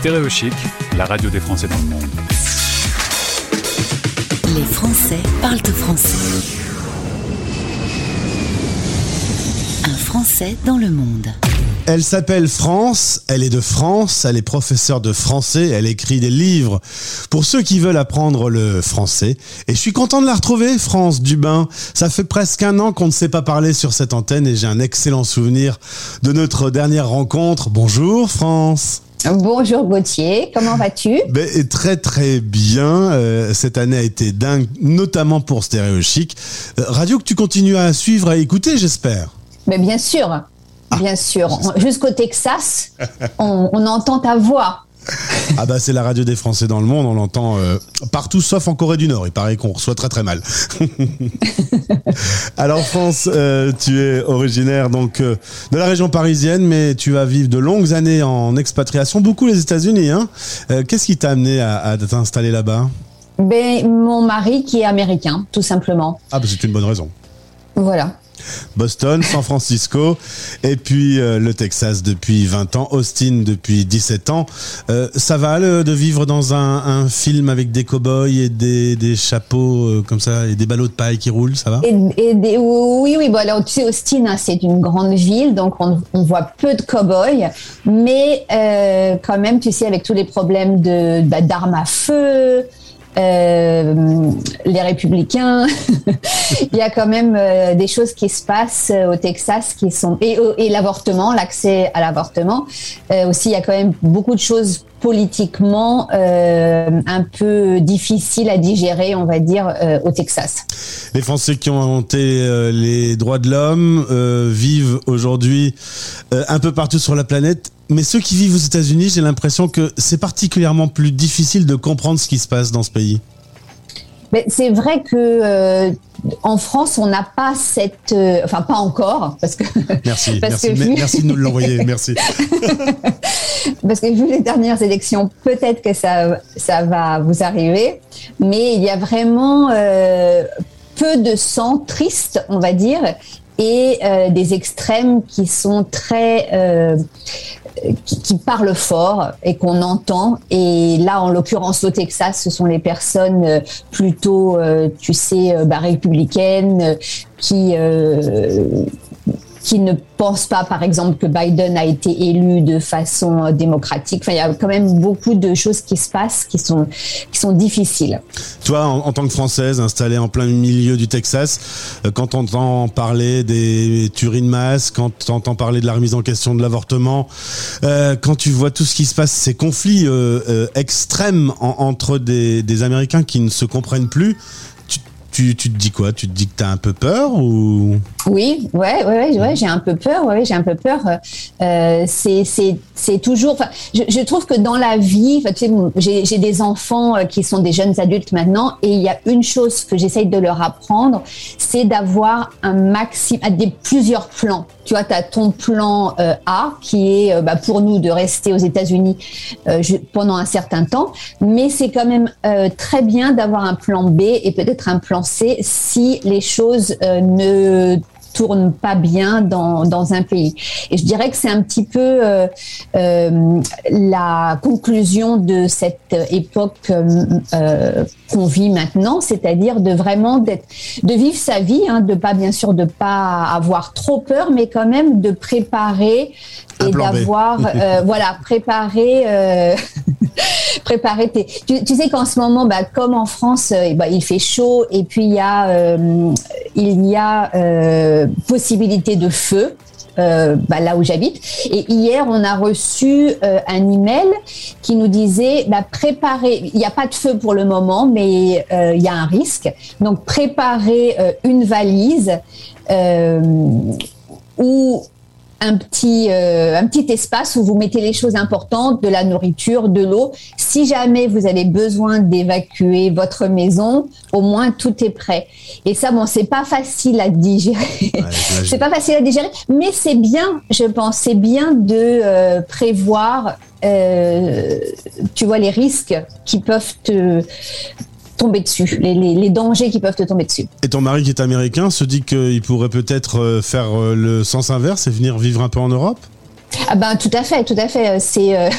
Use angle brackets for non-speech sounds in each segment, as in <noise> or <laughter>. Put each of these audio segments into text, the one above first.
Stéréochic, la radio des Français dans le monde. Les Français parlent français. Un Français dans le monde. Elle s'appelle France, elle est de France, elle est professeure de français, elle écrit des livres pour ceux qui veulent apprendre le français. Et je suis content de la retrouver, France Dubin. Ça fait presque un an qu'on ne s'est pas parlé sur cette antenne et j'ai un excellent souvenir de notre dernière rencontre. Bonjour France. Bonjour Gauthier, comment vas-tu? Ben, Très très bien. Euh, cette année a été dingue, notamment pour Stéréo Chic. Euh, radio que tu continues à suivre, à écouter, j'espère. Mais bien sûr, bien sûr. Jusqu'au Texas, on, on entend ta voix. <laughs> Ah bah c'est la radio des Français dans le monde, on l'entend euh, partout sauf en Corée du Nord. Il paraît qu'on reçoit très très mal. <laughs> Alors France, euh, tu es originaire donc euh, de la région parisienne, mais tu vas vivre de longues années en expatriation, beaucoup les États-Unis. Hein Qu'est-ce qui t'a amené à, à t'installer là-bas? Ben, mon mari qui est américain, tout simplement. Ah bah c'est une bonne raison. Voilà. Boston, San Francisco, et puis euh, le Texas depuis 20 ans, Austin depuis 17 ans. Euh, ça va de vivre dans un, film avec des cow-boys et des, chapeaux euh, comme ça et des ballots de paille qui roulent, ça va? Et, Oui, oui. Bon, alors tu sais, Austin, hein, c'est une grande ville, donc on, voit peu de cow-boys, mais quand même, tu sais, avec tous les problèmes de bah, d'armes à feu. Euh, les républicains. <laughs> il y a quand même euh, des choses qui se passent euh, au Texas qui sont et, et l'avortement, l'accès à l'avortement. aussi, il y a quand même beaucoup de choses politiquement un peu difficiles à digérer, on va dire, au Texas. Les Français qui ont inventé les droits de l'homme vivent aujourd'hui un peu partout sur la planète mais ceux qui vivent aux États-Unis, j'ai l'impression que c'est particulièrement plus difficile de comprendre ce qui se passe dans ce pays. c'est vrai que euh, en France, on n'a pas cette, euh, enfin pas encore, parce que <laughs> merci, merci, merci de nous l'envoyer, <laughs> merci. <laughs> parce que vu les dernières élections, peut-être que ça, ça va vous arriver, mais il y a vraiment euh, peu de sang triste, on va dire, et des extrêmes qui sont très qui, parlent fort et qu'on entend. Et là, en l'occurrence, au Texas, ce sont les personnes euh, plutôt, euh, tu sais, euh, bah, républicaines qui qui ne pense pas, par exemple, que Biden a été élu de façon euh, démocratique. Il y a quand même beaucoup de choses qui se passent qui sont, difficiles. Toi, en, tant que Française, installée en plein milieu du Texas, euh, quand on entend parler des tueries de masse, quand tu entends parler de la remise en question de l'avortement, euh, quand tu vois tout ce qui se passe, ces conflits extrêmes entre des Américains qui ne se comprennent plus, tu, te dis quoi? Tu te dis que tu as un peu peur ou? Oui, ouais, ouais, ouais, j'ai un peu peur. Ouais, j'ai un peu peur. Euh, c'est, toujours. Je, trouve que dans la vie, tu sais, j'ai, j'ai des enfants euh, qui sont des jeunes adultes maintenant, et il y a une chose que j'essaye de leur apprendre, c'est d'avoir un maximum, des plusieurs plans. Tu vois, tu as ton plan euh, A qui est euh, bah, pour nous de rester aux États-Unis euh, pendant un certain temps, mais c'est quand même très bien d'avoir un plan B et peut-être un plan C si les choses ne tourne pas bien dans, dans un pays. Et je dirais que c'est un petit peu euh, euh, la conclusion de cette époque euh, qu'on vit maintenant, c'est-à-dire de vraiment d'être, de vivre sa vie, hein, de pas bien sûr de pas avoir trop peur, mais quand même de préparer et d'avoir <laughs> voilà préparer <laughs> préparer. Tu, sais qu'en ce moment, bah, comme en France, bah, il fait chaud et puis il y a il y a euh, possibilité de feu. Euh, bah, là où j'habite. Et hier, on a reçu euh, un email qui nous disait bah, préparer. Il n'y a pas de feu pour le moment, mais il y a un risque. Donc préparer une valise où un petit, euh, un petit espace où vous mettez les choses importantes, de la nourriture, de l'eau. Si jamais vous avez besoin d'évacuer votre maison, au moins tout est prêt. Et ça, bon, c'est pas facile à digérer. <laughs> c'est pas facile à digérer, mais c'est bien, je pense, c'est bien de euh, prévoir, euh, tu vois, les risques qui peuvent te, tomber dessus, les, dangers qui peuvent te tomber dessus. Et ton mari qui est américain se dit qu'il pourrait peut-être euh, faire euh, le sens inverse et venir vivre un peu en Europe? Ah ben tout à fait, tout à fait. C'est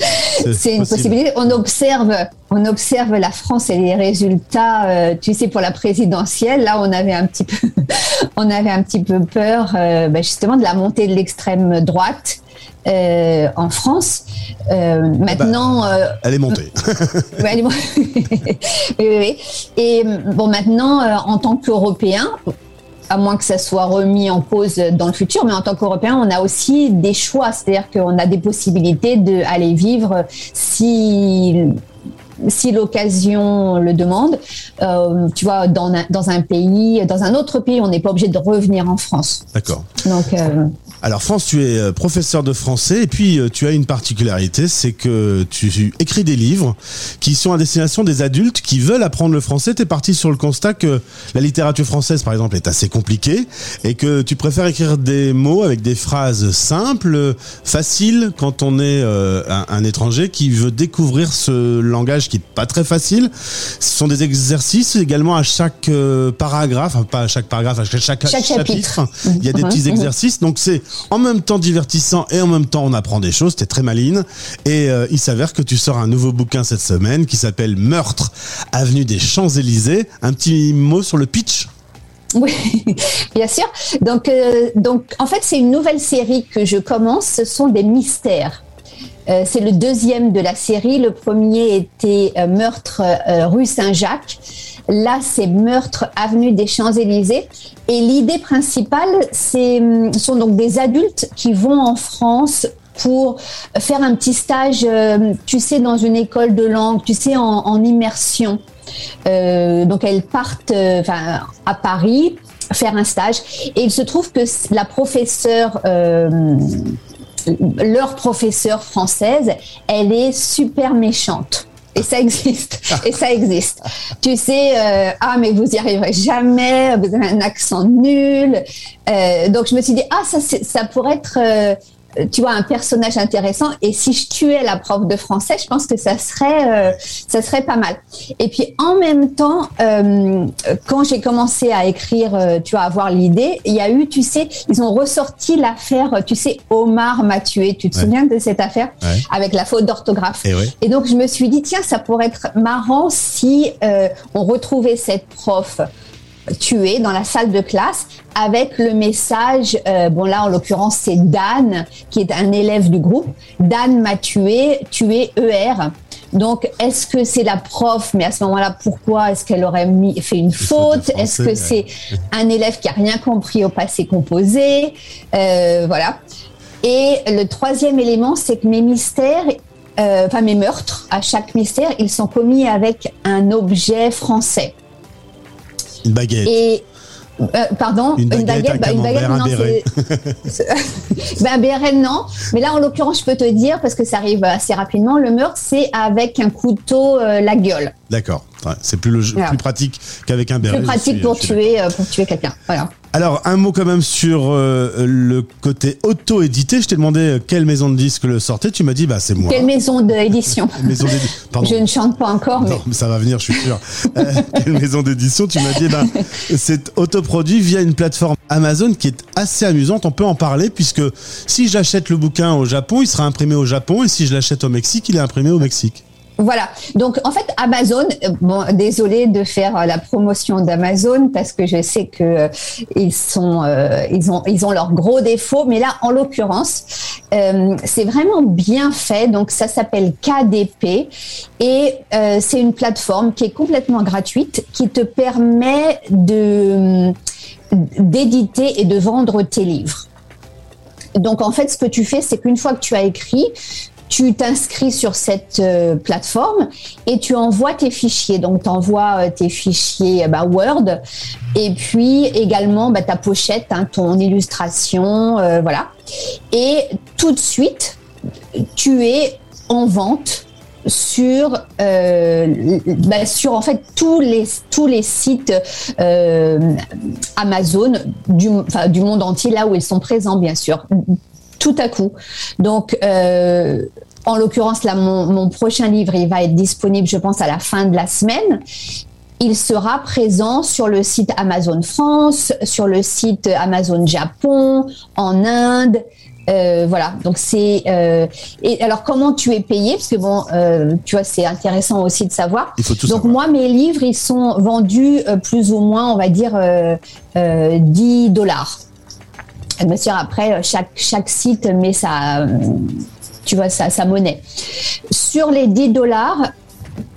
<laughs> c'est une possibilité. On observe, on observe la France et les résultats. Euh, tu sais, pour la présidentielle, là, on avait un petit peu, <laughs> on avait un petit peu peur, euh, ben, justement, de la montée de l'extrême droite. Euh, en France. Euh, maintenant, bah, elle est montée. <laughs> elle est montée. oui, oui, Et bon, maintenant, en tant qu'Européen, à moins que ça soit remis en cause dans le futur, mais en tant qu'Européen, on a aussi des choix, c'est-à-dire qu'on a des possibilités d'aller vivre si si l'occasion le demande, euh, tu vois, dans un, dans un pays, dans un autre pays, on n'est pas obligé de revenir en France. D'accord. Donc, euh, alors France, tu es euh, professeur de français et puis euh, tu as une particularité, c'est que tu écris des livres qui sont à destination des adultes qui veulent apprendre le français. Tu es parti sur le constat que la littérature française, par exemple, est assez compliquée et que tu préfères écrire des mots avec des phrases simples, faciles quand on est euh, un, étranger qui veut découvrir ce langage qui est pas très facile. Ce sont des exercices également à chaque paragraphe, enfin pas à chaque paragraphe, à chaque, chapitre. Il y a des petits exercices, donc c'est en même temps divertissant et en même temps on apprend des choses. T'es très maline. Et euh, il s'avère que tu sors un nouveau bouquin cette semaine qui s'appelle Meurtre, avenue des Champs-Élysées. Un petit mot sur le pitch? Oui, <laughs> bien sûr. Donc, euh, donc, en fait, c'est une nouvelle série que je commence. Ce sont des mystères. Euh, c'est le deuxième de la série. Le premier était Meurtre rue Saint-Jacques. Là, c'est Meurtre avenue des Champs-Élysées. Et l'idée principale, hum, sont donc des adultes qui vont en France pour faire un petit stage, euh, tu sais, dans une école de langue, tu sais, en, immersion. Euh, donc elles partent euh, à Paris faire un stage. Et il se trouve que la professeure leur professeure française, elle est super méchante. Et ça existe. <laughs> Et ça existe. tu sais, euh, ah, mais vous y arriverez jamais, vous avez un accent nul. Euh, donc, je me suis dit, ah, ça, ça pourrait être euh, tu vois, un personnage intéressant. Et si je tuais la prof de français, je pense que ça serait, euh, ça serait pas mal. Et puis en même temps, euh, quand j'ai commencé à écrire, tu vois, avoir l'idée, il y a eu, tu sais, ils ont ressorti l'affaire, tu sais, Omar m'a tué. Tu te souviens de cette affaire avec la faute d'orthographe et, et, donc je me suis dit, tiens, ça pourrait être marrant si on retrouvait cette prof tué dans la salle de classe avec le message, euh, bon là en l'occurrence c'est Dan qui est un élève du groupe, Dan m'a tué, tué ER. Donc, est-ce que c'est la prof Mais à ce moment-là, pourquoi est-ce qu'elle aurait mis, fait une faute Est-ce que c'est un élève qui a rien compris au passé composé? Euh, Voilà. Et le troisième élément, c'est que mes mystères, euh, enfin mes meurtres, à chaque mystère, ils sont commis avec un objet français. Une baguette. Et euh, pardon, une baguette, une baguette, bah, une baguette non, c'est <laughs> <laughs> ben, béret, non. Mais là, en l'occurrence, je peux te dire parce que ça arrive assez rapidement. Le meurtre, c'est avec un couteau euh, la gueule. D'accord. c'est plus, le, plus pratique qu'avec un béret. Plus pratique pour tuer, euh, pour tuer quelqu'un. Voilà. Alors, un mot quand même sur euh, le côté auto-édité. Je t'ai demandé euh, quelle maison de disque le sortait. Tu m'as dit, bah, c'est moi. Quelle maison d'édition maison <laughs> Je ne chante pas encore, mais. Ça va venir, je suis sûr. Euh, <laughs> quelle maison d'édition Tu m'as dit, bah, <laughs> c'est autoproduit via une plateforme Amazon qui est assez amusante. On peut en parler puisque si j'achète le bouquin au Japon, il sera imprimé au Japon et si je l'achète au Mexique, il est imprimé au Mexique. Voilà. Donc en fait, Amazon, euh, bon, désolé de faire euh, la promotion d'Amazon parce que je sais que euh, ont, ils ont leurs gros défauts, mais là, en l'occurrence, c'est vraiment bien fait. Donc ça s'appelle KDP et c'est une plateforme qui est complètement gratuite, qui te permet de d'éditer et de vendre tes livres. Donc en fait, ce que tu fais, c'est qu'une fois que tu as écrit, tu t'inscris sur cette euh, plateforme et tu envoies tes fichiers. Donc, tu envoies euh, tes fichiers bah, Word et puis également bah, ta pochette, hein, ton illustration, euh, voilà. Et tout de suite, tu es en vente sur bah, sur en fait tous les sites Amazon du monde entier là où ils sont présents bien sûr tout à coup. Donc, euh, en l'occurrence, là, mon, prochain livre, il va être disponible, je pense, à la fin de la semaine. Il sera présent sur le site Amazon France, sur le site Amazon Japon, en Inde, Euh, voilà, donc c'est et alors comment tu es payé? Parce que bon, tu vois, c'est intéressant aussi de savoir. Il faut tout donc savoir. moi, mes livres, ils sont vendus plus ou moins, on va dire, 10 dollars. Bien sûr, après chaque chaque site met sa, tu vois, sa, monnaie. Sur les 10 dollars,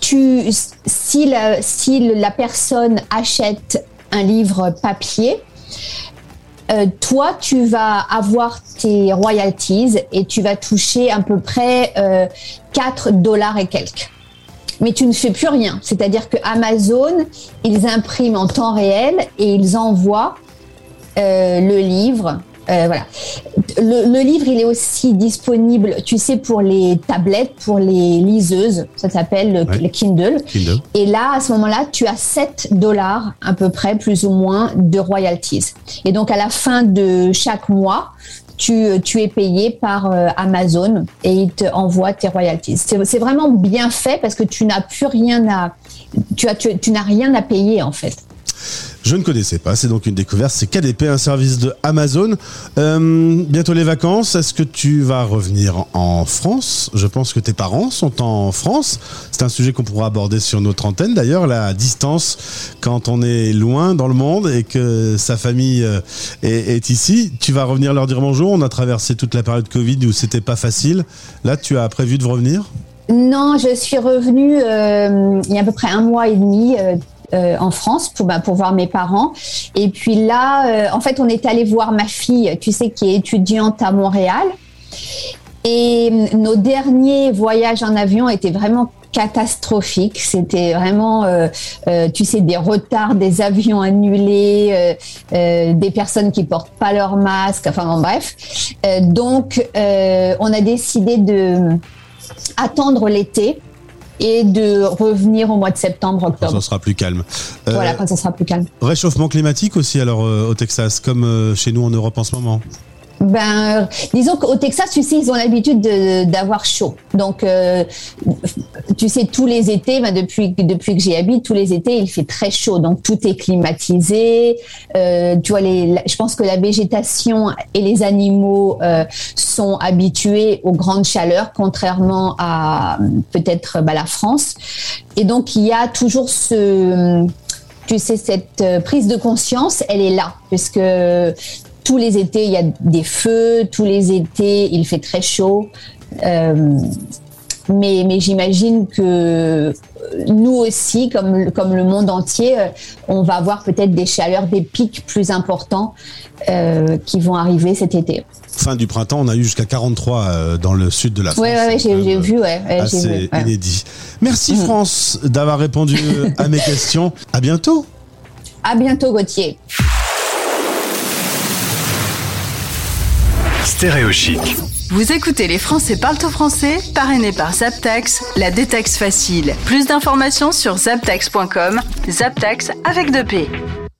tu, si, la, si la personne achète un livre papier, euh, toi, tu vas avoir tes royalties et tu vas toucher à peu près euh, 4 dollars et quelques. Mais tu ne fais plus rien. C'est-à-dire que Amazon, ils impriment en temps réel et ils envoient euh, le livre euh, voilà. Le, le, livre, il est aussi disponible, tu sais, pour les tablettes, pour les liseuses. Ça s'appelle le, Ouais. le Kindle. Kindle. Et là, à ce moment-là, tu as 7 dollars à peu près, plus ou moins, de royalties. Et donc, à la fin de chaque mois, tu, tu es payé par euh, Amazon et ils te envoient tes royalties. C'est c'est vraiment bien fait parce que tu n'as plus rien à, tu as, tu, tu n'as rien à payer en fait. Je ne connaissais pas, c'est donc une découverte. C'est KDP, un service de Amazon. Euh, bientôt les vacances. Est-ce que tu vas revenir en France? Je pense que tes parents sont en France. C'est un sujet qu'on pourra aborder sur notre antenne. D'ailleurs, la distance quand on est loin dans le monde et que sa famille euh, est, ici. Tu vas revenir leur dire bonjour. On a traversé toute la période Covid où c'était pas facile. Là, tu as prévu de revenir? Non, je suis revenue euh, il y a à peu près un mois et demi. Euh, en France pour, bah, pour voir mes parents. Et puis là, euh, en fait, on est allé voir ma fille, tu sais, qui est étudiante à Montréal. Et euh, nos derniers voyages en avion étaient vraiment catastrophiques. C'était vraiment, tu sais, des retards, des avions annulés, des personnes qui portent pas leur masque. Enfin bon, bref. Donc, on a décidé de attendre l'été et de revenir au mois de septembre, Quand octobre. ça sera plus calme. Euh, Voilà, quand ça sera plus calme. Réchauffement climatique aussi alors euh, au Texas, comme euh, chez nous en Europe en ce moment. Ben, euh, disons qu'au Texas, tu sais, ils ont l'habitude de- d'avoir chaud. Donc, euh, tu sais, tous les étés, ben, depuis, depuis que j'y habite, tous les étés, il fait très chaud. Donc, tout est climatisé. Euh, tu vois, les, je pense que la végétation et les animaux sont habitués aux grandes chaleurs, contrairement à peut-être bah, la France. Et donc, il y a toujours ce tu sais, cette prise de conscience, elle est là, puisque tous les étés, il y a des feux, tous les étés, il fait très chaud. Euh, mais mais j'imagine que nous aussi, comme, le- comme le monde entier, euh, on va avoir peut-être des chaleurs, des pics plus importants euh, qui vont arriver cet été. Fin du printemps, on a eu jusqu'à 43 euh, dans le sud de la France. Oui, ouais, ouais, j'ai vu, ouais, assez vu. ouais. inédit. Merci Mhm. France d'avoir répondu <laughs> à mes questions. À bientôt. À bientôt, Gauthier. Vous écoutez Les Français parlent au français, parrainé par Zaptax, la détaxe facile. Plus d'informations sur zaptax.com, Zaptax avec deux P.